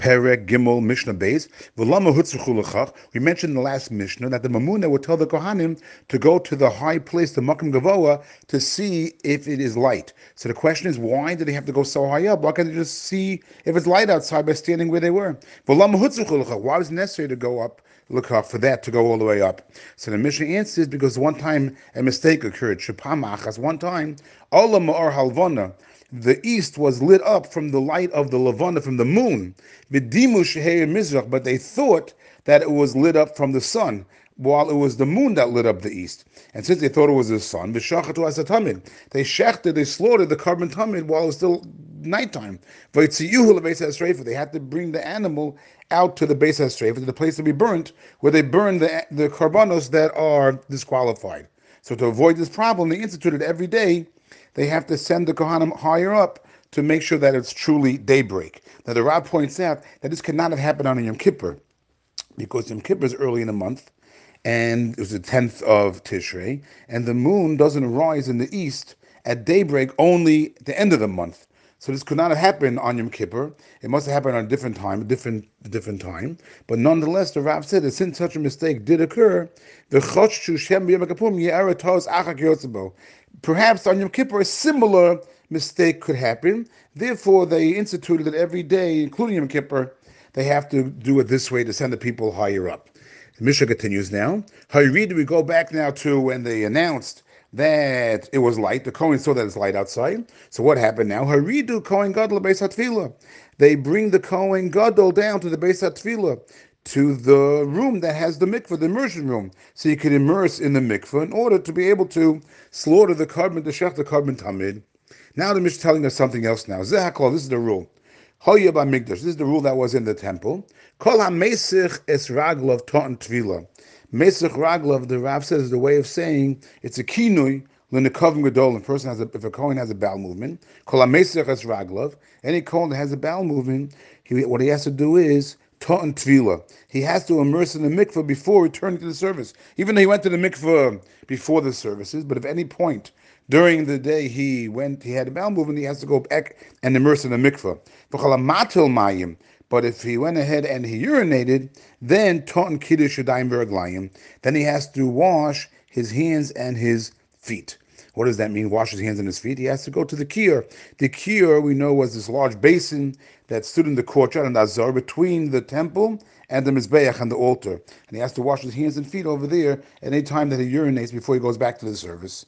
Perek Gimel Mishnah Beis. We mentioned in the last Mishnah that the Mamuna would tell the Kohanim to go to the high place, the Makom Gavoha, to see if it is light. So the question is, why did they have to go so high up? Why can't they just see if it's light outside by standing where they were? Why was it necessary to go up? Look up for that to go all the way up. So the Mishnah answers because one time a mistake occurred. Shapamachas. One time, Olam or Halvana the east was lit up from the light of the Levana, from the moon. But they thought that it was lit up from the sun, while it was the moon that lit up the east. And since they thought it was the sun, they shechted, they slaughtered the korban tamid while it was still nighttime. They had to bring the animal out to the base of to the place to be burnt, where they burn the, the korbanos that are disqualified. So to avoid this problem, they instituted every day they have to send the Kohanim higher up to make sure that it's truly daybreak. Now, the Rav points out that this could not have happened on Yom Kippur because Yom Kippur is early in the month and it was the 10th of Tishrei, and the moon doesn't rise in the east at daybreak only at the end of the month. So this could not have happened on Yom Kippur. It must have happened on a different time, a different, different time. But nonetheless, the Rav said that since such a mistake did occur, the Perhaps on Yom Kippur, a similar mistake could happen. Therefore, they instituted that every day, including Yom Kippur, they have to do it this way to send the people higher up. The Mishnah continues now. How Hayrid, we go back now to when they announced that it was light. The Kohen saw that it's light outside. So what happened now? Haridu Kohen Gadol Beis Hatvila. They bring the Kohen Gadol down to the Beis Hatvila to the room that has the mikveh, the immersion room, so you can immerse in the mikveh in order to be able to slaughter the korban, the shech, the korban tamid. Now the Mishnah telling us something else now. Zehakol, this is the rule. This is the rule that was in the temple. Kol ha-mesich es raglov to'an tvila. Mesich raglov, the Rav says, is the way of saying it's a kinui L'nekavim gadol, a person has a, if a Kohen has a bowel movement, kol ha-mesich es raglov, any Kohen that has a bowel movement, he, what he has to do is Ta'an Tvila. He has to immerse in the mikveh before returning to the service. Even though he went to the mikveh before the services, but if any point during the day he went, he had a bowel movement, he has to go back and immerse in the mikveh. But if he went ahead and he urinated, then Ta'an Kiddush then he has to wash his hands and his feet. What does that mean? Wash his hands and his feet. He has to go to the kior. The kior we know was this large basin that stood in the courtyard and azar between the temple and the mizbeach and the altar, and he has to wash his hands and feet over there at any time that he urinates before he goes back to the service.